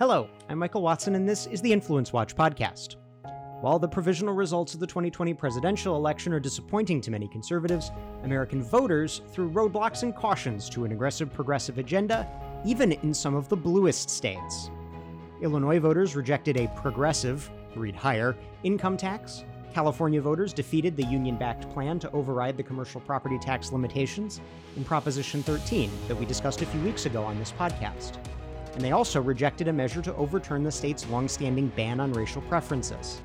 Hello, I'm Michael Watson, and this is the Influence Watch podcast. While the provisional results of the 2020 presidential election are disappointing to many conservatives, American voters threw roadblocks and cautions to an aggressive progressive agenda, even in some of the bluest states. Illinois voters rejected a progressive, read higher, income tax. California voters defeated the union backed plan to override the commercial property tax limitations in Proposition 13 that we discussed a few weeks ago on this podcast and they also rejected a measure to overturn the state's longstanding ban on racial preferences.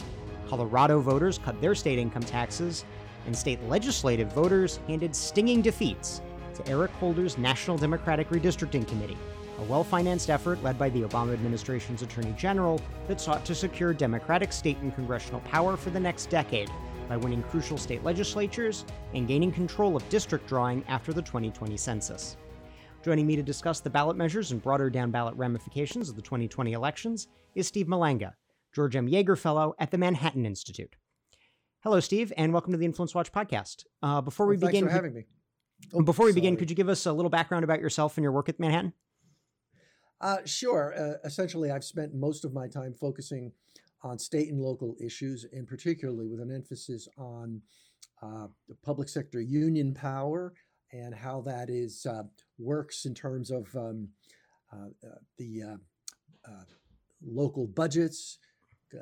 Colorado voters cut their state income taxes, and state legislative voters handed stinging defeats to Eric Holder's National Democratic Redistricting Committee, a well financed effort led by the Obama administration's Attorney General that sought to secure Democratic state and congressional power for the next decade by winning crucial state legislatures and gaining control of district drawing after the 2020 census. Joining me to discuss the ballot measures and broader down ballot ramifications of the 2020 elections is Steve Malanga, George M. Yeager Fellow at the Manhattan Institute. Hello, Steve, and welcome to the Influence Watch podcast. Uh, before we well, begin, thanks for having me. Oh, before we sorry. begin, could you give us a little background about yourself and your work at Manhattan? Uh, sure. Uh, essentially, I've spent most of my time focusing on state and local issues, and particularly with an emphasis on uh, the public sector union power and how that is uh, works in terms of um, uh, uh the uh, uh, local budgets,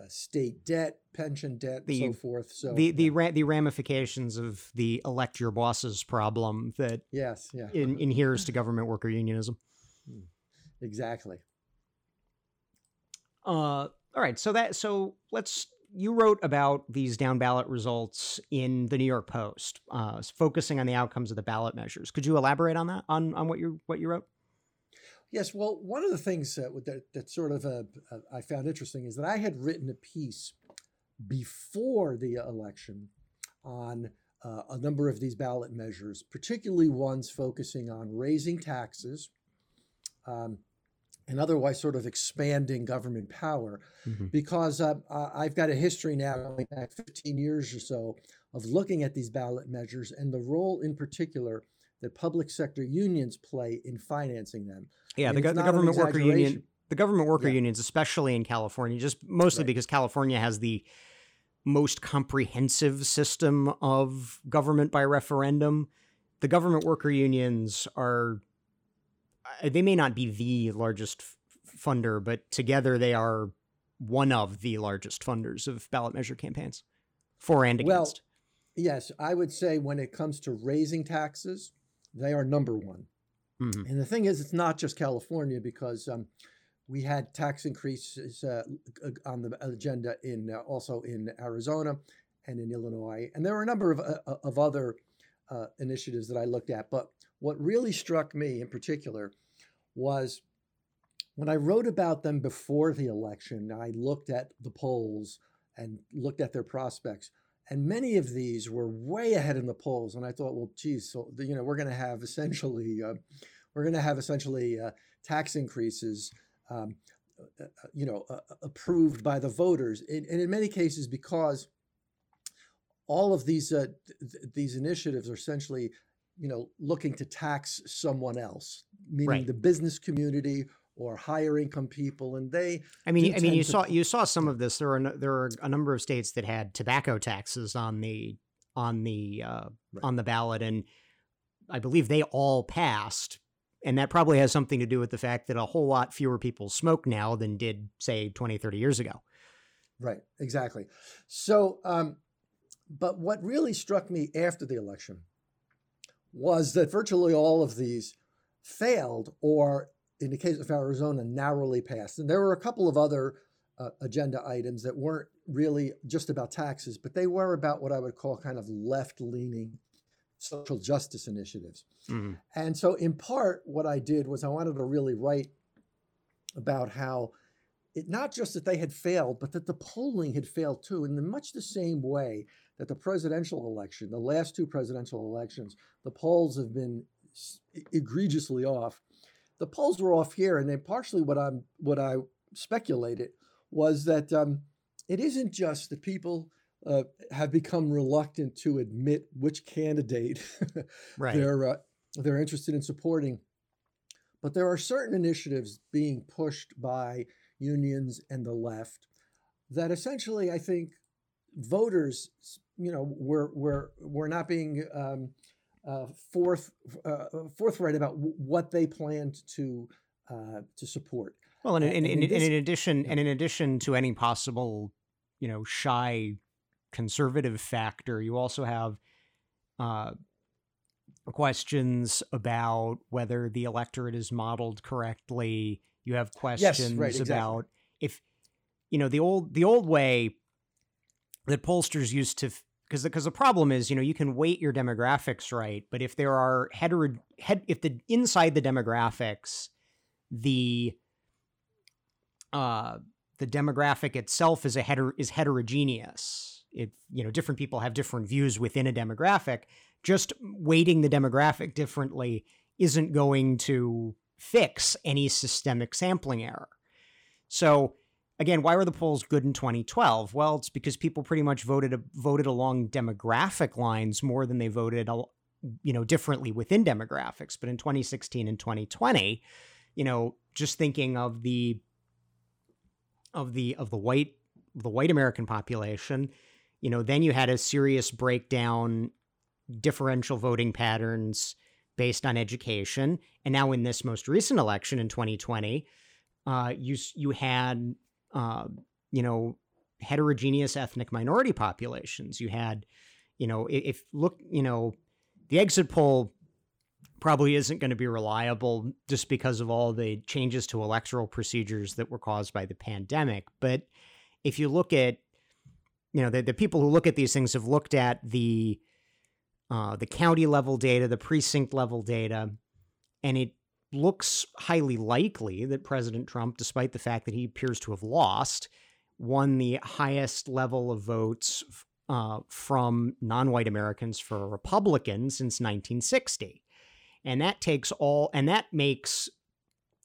state debt, pension debt, the, so forth. So the the ra- the ramifications of the elect your bosses problem that yes, yeah, in, inheres to government worker unionism. Hmm. Exactly. Uh, all right. So that so let's you wrote about these down ballot results in the New York Post, uh, focusing on the outcomes of the ballot measures. Could you elaborate on that, on, on what you what you wrote? Yes. Well, one of the things that that, that sort of uh, uh, I found interesting is that I had written a piece before the election on uh, a number of these ballot measures, particularly ones focusing on raising taxes. Um, and otherwise sort of expanding government power mm-hmm. because uh, I've got a history now going back 15 years or so of looking at these ballot measures and the role in particular that public sector unions play in financing them. Yeah, the, the, government worker union, the government worker yeah. unions, especially in California, just mostly right. because California has the most comprehensive system of government by referendum. The government worker unions are they may not be the largest funder, but together they are one of the largest funders of ballot measure campaigns for and against. Well, yes, I would say when it comes to raising taxes, they are number one. Mm-hmm. And the thing is, it's not just California because um, we had tax increases uh, on the agenda in uh, also in Arizona and in Illinois, and there were a number of uh, of other uh, initiatives that I looked at. But what really struck me in particular was when I wrote about them before the election, I looked at the polls and looked at their prospects. And many of these were way ahead in the polls. And I thought, well, geez, so you know, we're going to have essentially, uh, we're going to have essentially uh, tax increases, um, uh, uh you know, uh, uh, approved by the voters. And, and, in many cases, because all of these th- these initiatives are essentially you know, looking to tax someone else, meaning right. the business community or higher income people, and they. I mean, I mean, you saw you saw some of this. There are there are a number of states that had tobacco taxes on the on the uh, right. on the ballot, and I believe they all passed. And that probably has something to do with the fact that a whole lot fewer people smoke now than did, say, 20, 30 years ago. Right, exactly. So, um, but what really struck me after the election was that virtually all of these failed, or in the case of Arizona, narrowly passed. And there were a couple of other uh, agenda items that weren't really just about taxes, but they were about what I would call kind of left leaning social justice initiatives. Mm-hmm. And so, in part, what I did was I wanted to really write about how it not just that they had failed, but that the polling had failed too, in much the same way that the presidential election, the last two presidential elections, the polls have been egregiously off. The polls were off here, and then partially what I'm what I speculated was that um, it isn't just that people uh, have become reluctant to admit which candidate right. they're uh, they're interested in supporting, but there are certain initiatives being pushed by unions, and the left, that essentially I think voters, you know, were were were not being um, uh, forth uh, forthright about w- what they planned to uh, to support. Well, and, and, and, and, in, this, in addition, yeah. and in addition to any possible, you know, shy conservative factor, you also have uh, questions about whether the electorate is modeled correctly. You have questions yes, right, exactly. about if you know the old the old way that pollsters used to because because the problem is you know you can weight your demographics right, but if there are hetero head if the inside the demographics the uh the demographic itself is a heter- is heterogeneous. It you know different people have different views within a demographic just weighting the demographic differently isn't going to fix any systemic sampling error. So again, why were the polls good in 2012? Well, it's because people pretty much voted voted along demographic lines more than they voted you know differently within demographics. But in 2016 and 2020, you know, just thinking of the of the of the white the white American population, you know, then you had a serious breakdown differential voting patterns based on education. And now in this most recent election in 2020, uh, you you had uh, you know heterogeneous ethnic minority populations. You had you know if, if look you know the exit poll probably isn't going to be reliable just because of all the changes to electoral procedures that were caused by the pandemic. But if you look at you know the, the people who look at these things have looked at the uh, the county level data, the precinct level data, and it looks highly likely that President Trump, despite the fact that he appears to have lost, won the highest level of votes uh, from non white Americans for a Republican since 1960. And that takes all, and that makes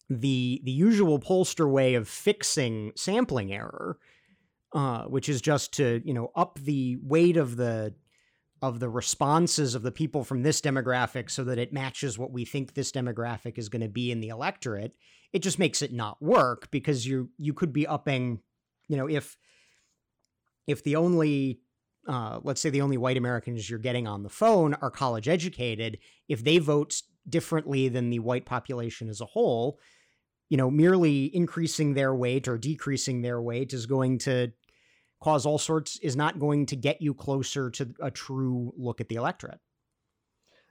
the the usual pollster way of fixing sampling error, uh, which is just to you know up the weight of the of the responses of the people from this demographic so that it matches what we think this demographic is going to be in the electorate it just makes it not work because you you could be upping you know if if the only uh, let's say the only white Americans you're getting on the phone are college educated, if they vote differently than the white population as a whole, you know, merely increasing their weight or decreasing their weight is going to cause all sorts is not going to get you closer to a true look at the electorate.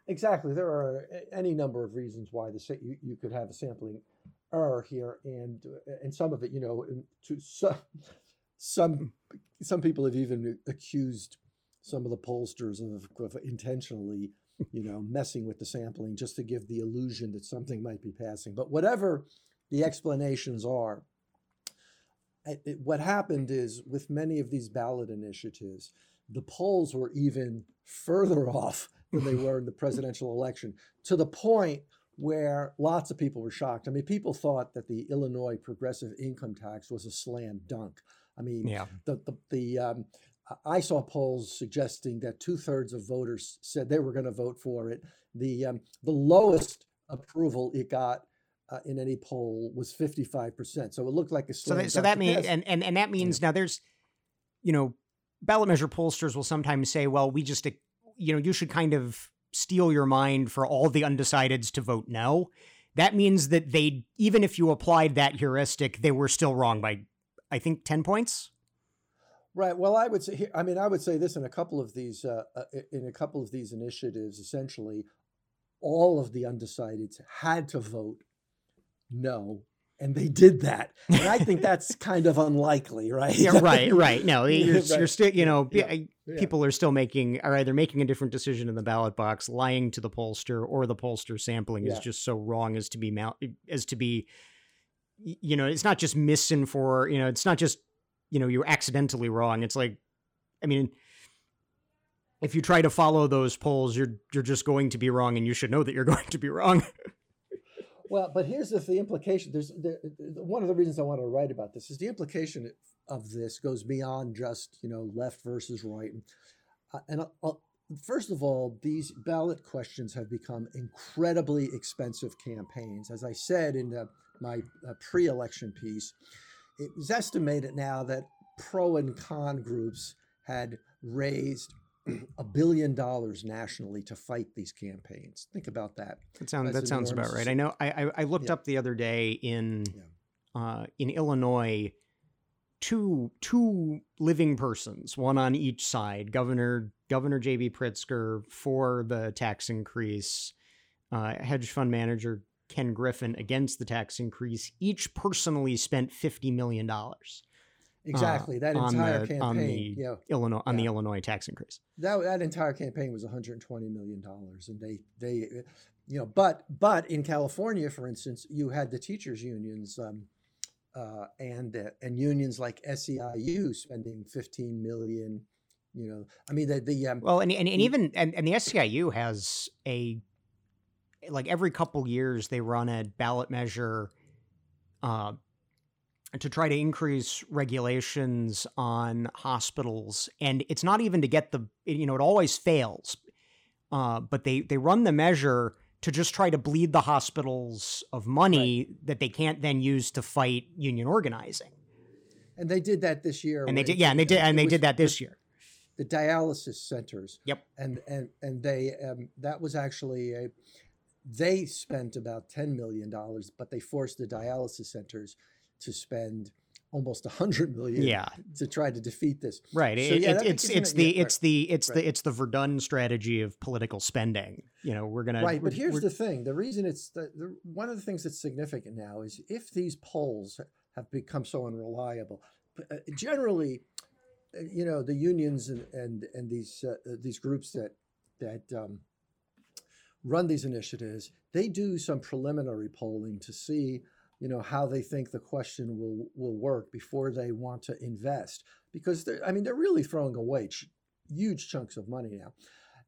Exactly. There are eh, any number of reasons why the you, you could have a sampling error here, and eh, and some of it, you know, to some some some people have even accused some of the pollsters of, of intentionally, you know, messing with the sampling just to give the illusion that something might be passing. But whatever the explanations are, it, what happened is with many of these ballot initiatives, the polls were even further off than they were in the presidential election to the point where lots of people were shocked. I mean, people thought that the Illinois progressive income tax was a slam dunk. I mean, yeah. the the, the um, I saw polls suggesting that two thirds of voters said they were going to vote for it. The um, the lowest approval it got uh, in any poll was 55%. So it looked like a so that, so that means and, and and that means yeah. now there's you know ballot measure pollsters will sometimes say well we just you know you should kind of steel your mind for all the undecideds to vote no. That means that they even if you applied that heuristic they were still wrong by I think 10 points. Right. Well, I would say, I mean, I would say this in a couple of these, uh, uh in a couple of these initiatives, essentially, all of the undecideds had to vote no and they did that and i think that's kind of unlikely right yeah right right no you're, right. you're still you know yeah. people are still making are either making a different decision in the ballot box lying to the pollster or the pollster sampling yeah. is just so wrong as to be mount as to be you know it's not just misinfor you know it's not just you know you're accidentally wrong it's like i mean if you try to follow those polls you're you're just going to be wrong and you should know that you're going to be wrong well, but here's the, the implication. There's there, one of the reasons I want to write about this is the implication of this goes beyond just you know left versus right. Uh, and I'll, I'll, first of all, these ballot questions have become incredibly expensive campaigns. As I said in the, my uh, pre-election piece, it was estimated now that pro and con groups had raised a billion dollars nationally to fight these campaigns. Think about that. That sounds that sounds about right. I know. I I, I looked yeah. up the other day in yeah. uh, in Illinois. Two two living persons, one on each side. Governor Governor J.B. Pritzker for the tax increase. Uh, hedge fund manager Ken Griffin against the tax increase. Each personally spent fifty million dollars. Exactly. That entire the, campaign. On the yeah. Illinois on yeah. the Illinois tax increase. That that entire campaign was 120 million dollars, and they they, you know, but but in California, for instance, you had the teachers unions. Um, uh, and uh, and unions like SEIU spending 15 million, you know, I mean the the um, well, and and, and even and, and the SEIU has a like every couple years they run a ballot measure uh, to try to increase regulations on hospitals. And it's not even to get the you know it always fails uh, but they they run the measure to just try to bleed the hospitals of money right. that they can't then use to fight union organizing. And they did that this year and they did yeah and they did and they did that this year. the dialysis centers. Yep. And and and they um, that was actually a they spent about $10 million but they forced the dialysis centers to spend almost a hundred million yeah. to try to defeat this. Right. So, yeah, it, it's it's the yeah, it's the it's right. the it's the Verdun strategy of political spending. You know, we're gonna right. But here's the thing: the reason it's the, the, one of the things that's significant now is if these polls have become so unreliable, uh, generally, uh, you know, the unions and and and these uh, these groups that that um, run these initiatives, they do some preliminary polling to see you know how they think the question will will work before they want to invest because they're i mean they're really throwing away ch- huge chunks of money now.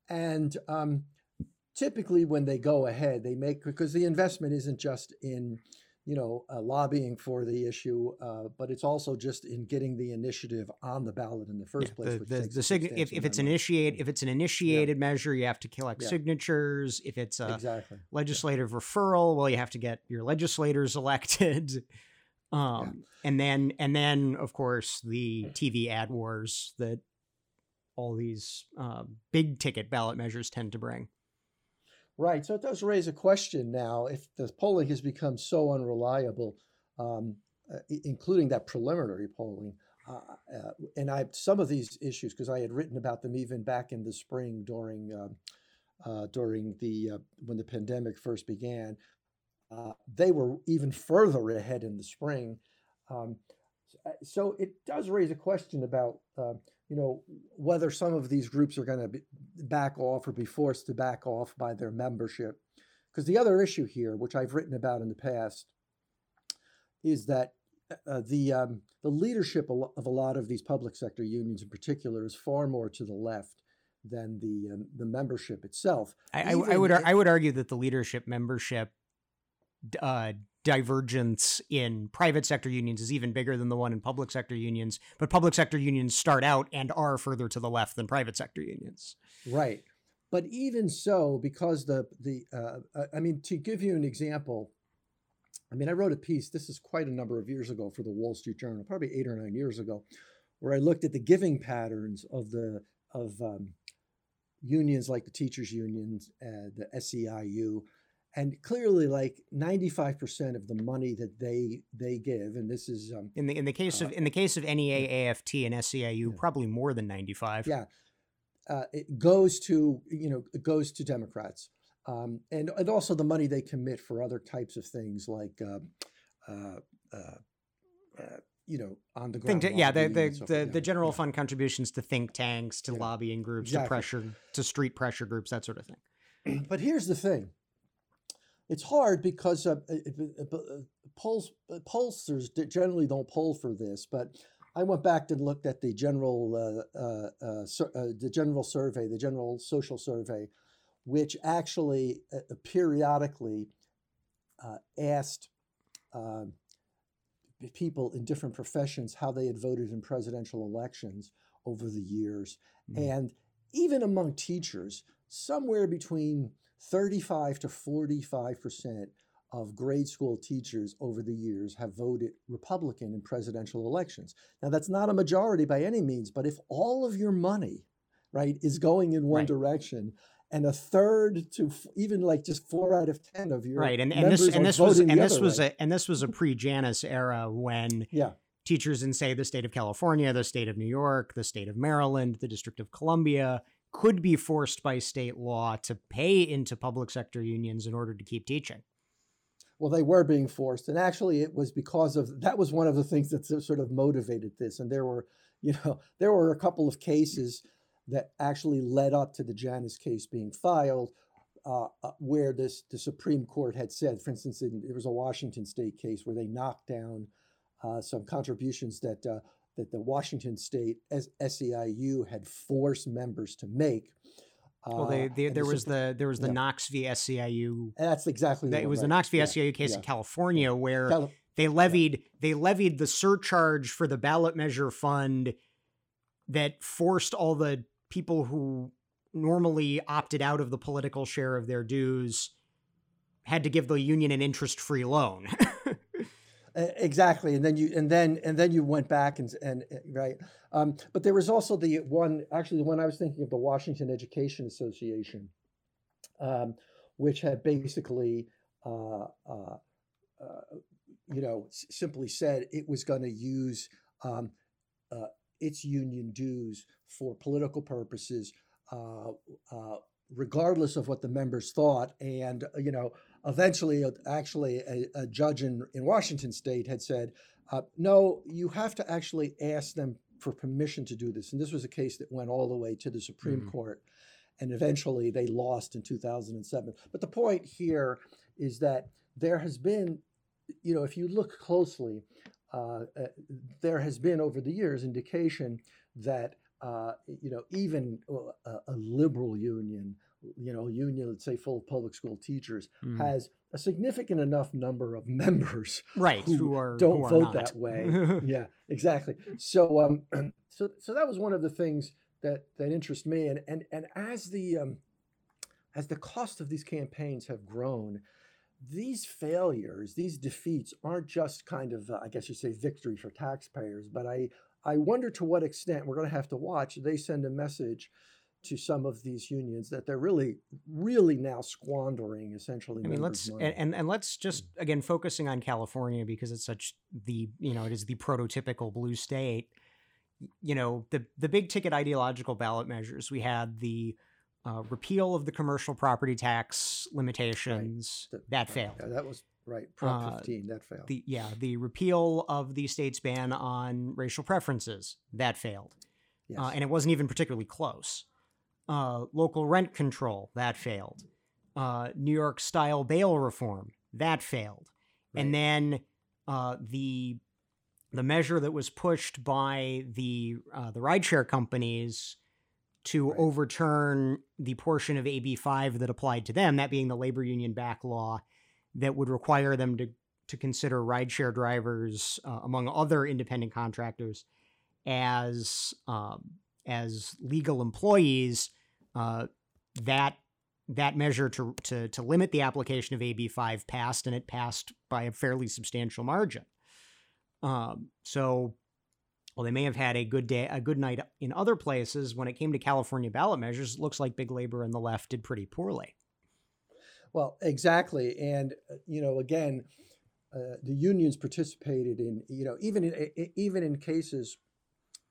And um, typically when they go ahead they make because the investment isn't just in you know uh, lobbying for the issue uh, but it's also just in getting the initiative on the ballot in the first yeah, place the, the, the if, if it's initiate if it's an initiated yeah. measure you have to collect yeah. signatures if it's a exactly. legislative referral well you have to get your legislators elected um, and then and then of course the tv ad wars that all these uh, big ticket ballot measures tend to bring Right. So it does raise a question now if the polling has become so unreliable, um, uh, including that preliminary polling. Uh, uh, and I some of these issues because I had written about them even back in the spring during um, uh, during the uh, when the pandemic first began. Uh, they were even further ahead in the spring. Um, so it does raise a question about you know, whether some of these groups are going to back off or be forced to back off by their membership. Because the other issue here, which I've written about in the past, is that uh, the um, the leadership of a lot of these public sector unions, in particular, is far more to the left than the um, the membership itself. I, I, I would I would argue that the leadership membership uh, divergence in private sector unions is even bigger than the one in public sector unions. But public sector unions start out and are further to the left than private sector unions. Right. But even so, because the the uh, I mean, to give you an example, I mean, I wrote a piece. This is quite a number of years ago for the Wall Street Journal, probably eight or nine years ago, where I looked at the giving patterns of the of um, unions like the teachers' unions, uh, the SEIU, and clearly like 95% of the money that they they give and this is um, in the in the case uh, of in the case of NEA AFT and SEIU yeah. probably more than 95 yeah uh, it goes to you know it goes to Democrats um, and and also the money they commit for other types of things like um, uh, uh, uh, you know on the ground. Yeah, the the, so the, the, general yeah. fund contributions to think tanks, to yeah. lobbying groups, exactly. to pressure, to street pressure groups, that sort of thing. But here's the thing: it's hard because uh, uh, polls, pollsters generally don't poll for this, but I went back and looked at the general uh, uh, uh, uh the general survey, the general social survey, which actually periodically asked um, people in different professions how they had voted in presidential elections over the years, mm-hmm. and even among teachers, somewhere between 35 to 45 percent of grade school teachers over the years have voted Republican in presidential elections. Now, that's not a majority by any means, but if all of your money, right, is going in one right. direction, and a third to f- even like just four out of ten of your right, and, and this and this was and this was way. a and this was a pre Janus era when yeah teachers in say the state of California, the state of New York, the state of Maryland, the District of Columbia could be forced by state law to pay into public sector unions in order to keep teaching. Well, they were being forced, and actually, it was because of that was one of the things that sort of motivated this. And there were, you know, there were a couple of cases that actually led up to the Janus case being filed, uh, uh, where this the Supreme Court had said, for instance, in, there was a Washington State case where they knocked down uh, some contributions that uh, that the Washington State SEIU had forced members to make. Well, they, uh, they there was the there was the yeah. Knox v. SEIU. That's exactly. That, it was right. the Knox v. yeah. SEIU case yeah. in California where Cali- they levied they levied the surcharge for the ballot measure fund that forced all the people who normally opted out of the political share of their dues had to give the union an interest free loan. exactly and then you and then and then you went back and and right um, but there was also the one actually the one i was thinking of the washington education association um, which had basically uh, uh, uh, you know s- simply said it was going to use um, uh, its union dues for political purposes uh, uh, regardless of what the members thought and you know eventually, uh, actually, a, a judge in, in Washington state had said, uh, no, you have to actually ask them for permission to do this. And this was a case that went all the way to the Supreme mm. Court. And eventually they lost in 2007. But the point here is that there has been, you know, if you look closely, uh, uh, there has been over the years indication that, uh, you know, even a, a liberal union you know, union, let's say full of public school teachers, mm. has a significant enough number of members right who, who are, don't who vote that way. yeah, exactly. So um so so that was one of the things that that interest me and and and as the um as the cost of these campaigns have grown, these failures, these defeats aren't just kind of, uh, I guess you say, victory for taxpayers, but I, I wonder to what extent we're going to have to watch. They send a message to some of these unions that they're really, really now squandering essentially. I mean, let's and, and, and let's just mm. again focusing on California because it's such the you know it is the prototypical blue state. You know the the big ticket ideological ballot measures. We had the uh, repeal of the commercial property tax limitations right. that, that failed. Yeah, that was right. Prop uh, 15 that failed. The yeah the repeal of the state's ban on racial preferences that failed. Uh, yes. Uh, and it wasn't even particularly close uh, local rent control that failed uh, new york style bail reform that failed right. and then uh, the the measure that was pushed by the uh, the rideshare companies to right. overturn the portion of AB5 that applied to them, that being the labor union back law that would require them to to consider rideshare drivers, uh, among other independent contractors, as um, as legal employees uh, that that measure to, to to limit the application of AB five passed, and it passed by a fairly substantial margin. Um, so, well, they may have had a good day, a good night in other places. When it came to California ballot measures, it looks like big labor and the left did pretty poorly. Well, exactly, and uh, you know, again, uh, the unions participated in you know even in even in cases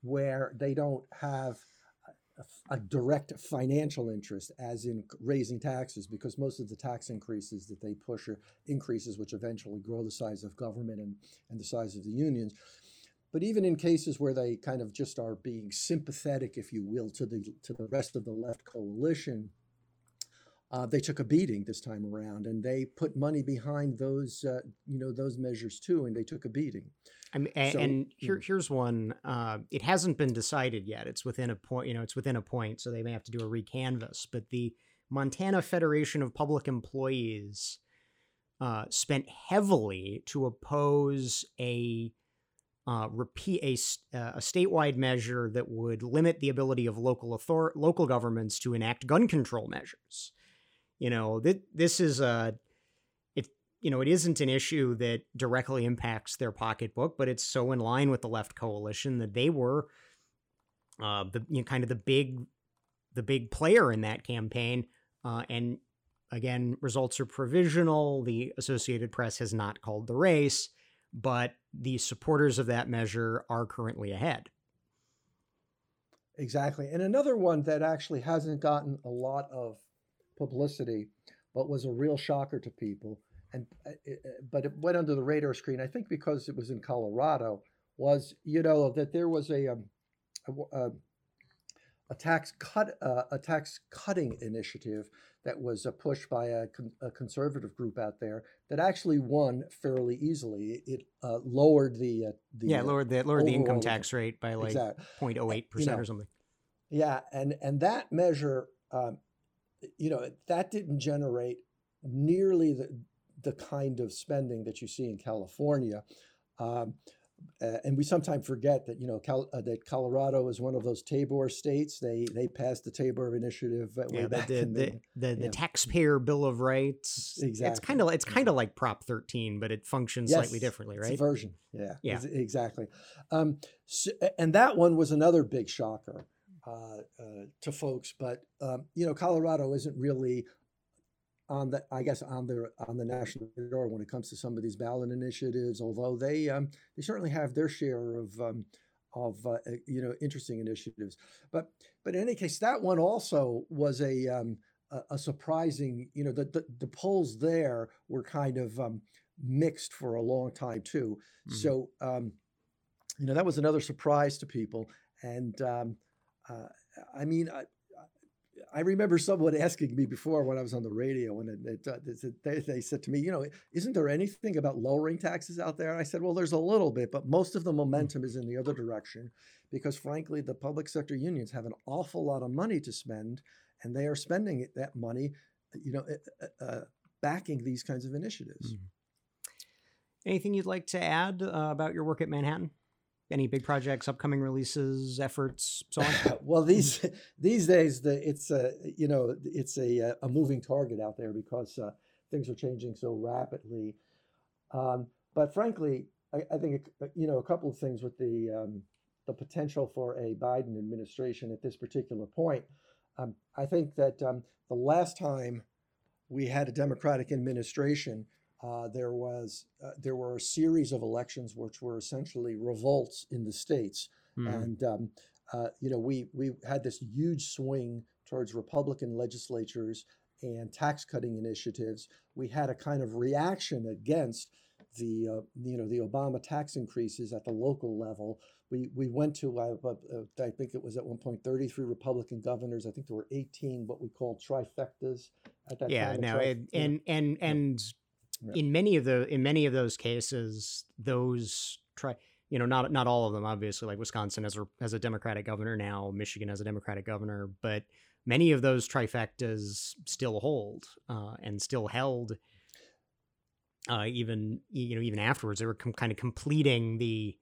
where they don't have a, direct financial interest, as in raising taxes, because most of the tax increases that they push are increases which eventually grow the size of government and, and the size of the unions. But even in cases where they kind of just are being sympathetic, if you will, to the to the rest of the left coalition, uh, they took a beating this time around, and they put money behind those, uh, you know, those measures too, and they took a beating. I mean, and, so, and here, hmm. here's one. Uh, it hasn't been decided yet. It's within a point. You know, it's within a point, so they may have to do a recanvass. But the Montana Federation of Public Employees uh, spent heavily to oppose a uh, repeat a, uh, a statewide measure that would limit the ability of local author- local governments to enact gun control measures. You know, th- this is a you know, it isn't an issue that directly impacts their pocketbook, but it's so in line with the left coalition that they were uh, the you know, kind of the big the big player in that campaign. Uh, and again, results are provisional. The Associated Press has not called the race, but the supporters of that measure are currently ahead. Exactly. And another one that actually hasn't gotten a lot of publicity, but was a real shocker to people, and uh, uh, but it went under the radar screen. I think because it was in Colorado, was you know that there was a um, a, a, tax cut uh, a tax cutting initiative that was uh, pushed by a, con- a, conservative group out there that actually won fairly easily. It uh, lowered the, uh, the yeah lowered the lowered the income tax rate by like exactly. 0.08 percent you know, or something. Yeah, and and that measure, um, you know, that didn't generate nearly the the kind of spending that you see in California. Um, uh, and we sometimes forget that you know Cal- uh, that Colorado is one of those Tabor states. They they passed the Tabor Initiative way yeah, back the, in the the, the, the taxpayer Bill of Rights. Exactly. It's kind of it's kind of like Prop 13, but it functions yes, slightly differently, right? version. Yeah. Yeah. Exactly. Um, so, and that one was another big shocker. Uh, uh, to folks, but um, you know, Colorado isn't really on the I guess on the on the national radar when it comes to some of these ballot initiatives. Although they um, they certainly have their share of um, of uh, eh, you know interesting initiatives. But but in any case, that one also was a um, a, a, surprising. You know the, the, the polls there were kind of um, mixed for a long time too. Mm-hmm. So um, you know that was another surprise to people. And um, uh, I mean, I, I remember someone asking me before when I was on the radio, and it, it, uh, they, they, said to me, you know, isn't there anything about lowering taxes out there? And I said, well, there's a little bit, but most of the hmm. momentum is in the other direction because, frankly, the public sector unions have an awful lot of money to spend, and they are spending that money, you know, uh, uh, backing these kinds of initiatives. Mm. Anything you'd like to add uh, about your work at Manhattan? Any big projects, upcoming releases, efforts, so on? well, these these days, the, it's a you know it's a a moving target out there because uh, things are changing so rapidly. Um, but frankly, I, I, think you know a couple of things with the um, the potential for a Biden administration at this particular point. Um, I think that um, the last time we had a Democratic administration, uh, there was uh, there were a series of elections which were essentially revolts in the states, mm. and um, uh, you know we we had this huge swing towards Republican legislatures and tax cutting initiatives. We had a kind of reaction against the uh, you know the Obama tax increases at the local level. We we went to uh, uh, I think it was at one point 33 Republican governors. I think there were 18 what we called trifectas at that yeah, time. Yeah, no, and and and and in many of the in many of those cases, those try you know not not all of them obviously like Wisconsin has a has a Democratic governor now, Michigan has a Democratic governor, but many of those trifectas still hold uh, and still held. Uh, even you know even afterwards, they were com- kind of completing the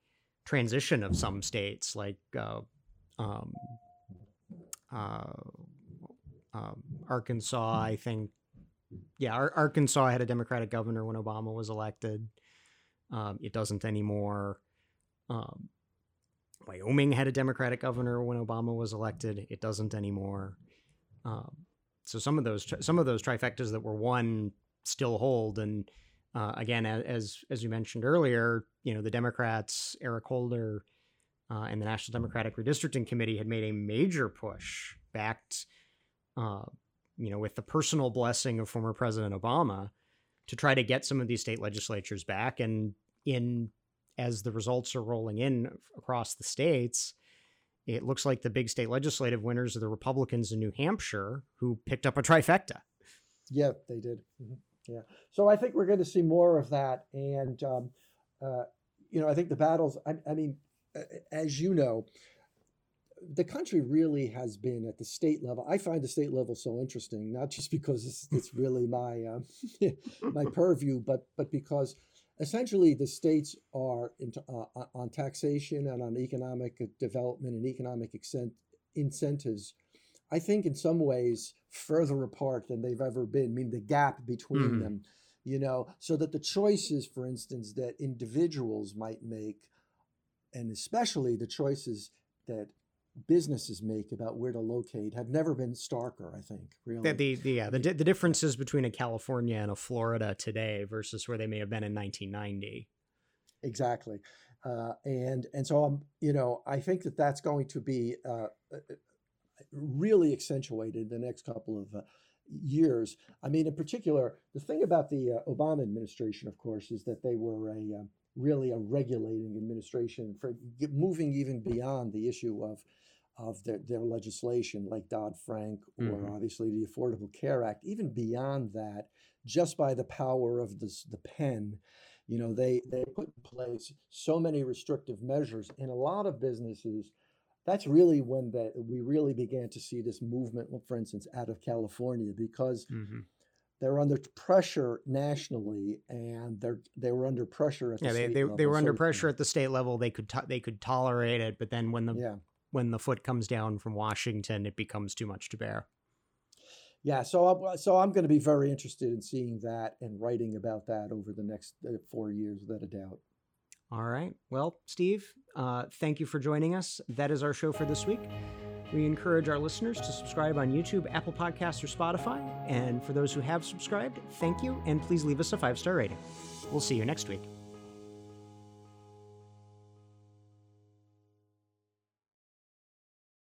transition of some states like uh, um, uh, um, Arkansas, I think yeah, Arkansas had a Democratic governor when Obama was elected. Um, it doesn't anymore. Um, Wyoming had a Democratic governor when Obama was elected. It doesn't anymore. Um, so some of those some of those trifectas that were won still hold. And uh, again, as as you mentioned earlier, you know the Democrats, Eric Holder, uh, and the National Democratic Redistricting Committee had made a major push backed uh, you know, with the personal blessing of former President Obama to try to get some of these state legislatures back. And in as the results are rolling in across the states, it looks like the big state legislative winners are the Republicans in New Hampshire who picked up a trifecta. Yeah, they did. Mm-hmm. Yeah. So I think we're going to see more of that. And, um, uh, you know, I think the battles, I, I mean, as you know, the country really has been at the state level. I find the state level so interesting, not just because it's, it's really my um, my purview, but but because essentially the states are into, uh, on taxation and on economic development and economic incentives. I think in some ways further apart than they've ever been. I mean, the gap between mm-hmm. them you know, so that the choices, for instance, that individuals might make, and especially the choices that businesses make about where to locate have never been starker. I think really. The, the, the yeah the, the differences between a California and a Florida today versus where they may have been in 1990. Exactly, uh, and and so I'm you know I think that that's going to be uh, uh really accentuated the next couple of uh, years. I mean, in particular, the thing about the uh, Obama administration, of course, is that they were a um, really a regulating administration for moving even beyond the issue of of their, their legislation like Dodd-Frank or mm-hmm. obviously the Affordable Care Act, even beyond that, just by the power of this, the pen, you know, they, they put in place so many restrictive measures in a lot of businesses. That's really when that we really began to see this movement, for instance, out of California, because mm-hmm they're under pressure nationally, and they're they were under pressure at the yeah they they, level. they were under so, pressure at the state level. They could to- they could tolerate it, but then when the yeah. When the foot comes down from Washington, it becomes too much to bear. Yeah, so I'm, so I'm going to be very interested in seeing that and writing about that over the next uh, four years, without a doubt. All right. Well, Steve, uh, thank you for joining us. That is our show for this week. We encourage our listeners to subscribe on YouTube, Apple Podcasts, or Spotify. And for those who have subscribed, thank you, and please leave us a five star rating. We'll see you next week.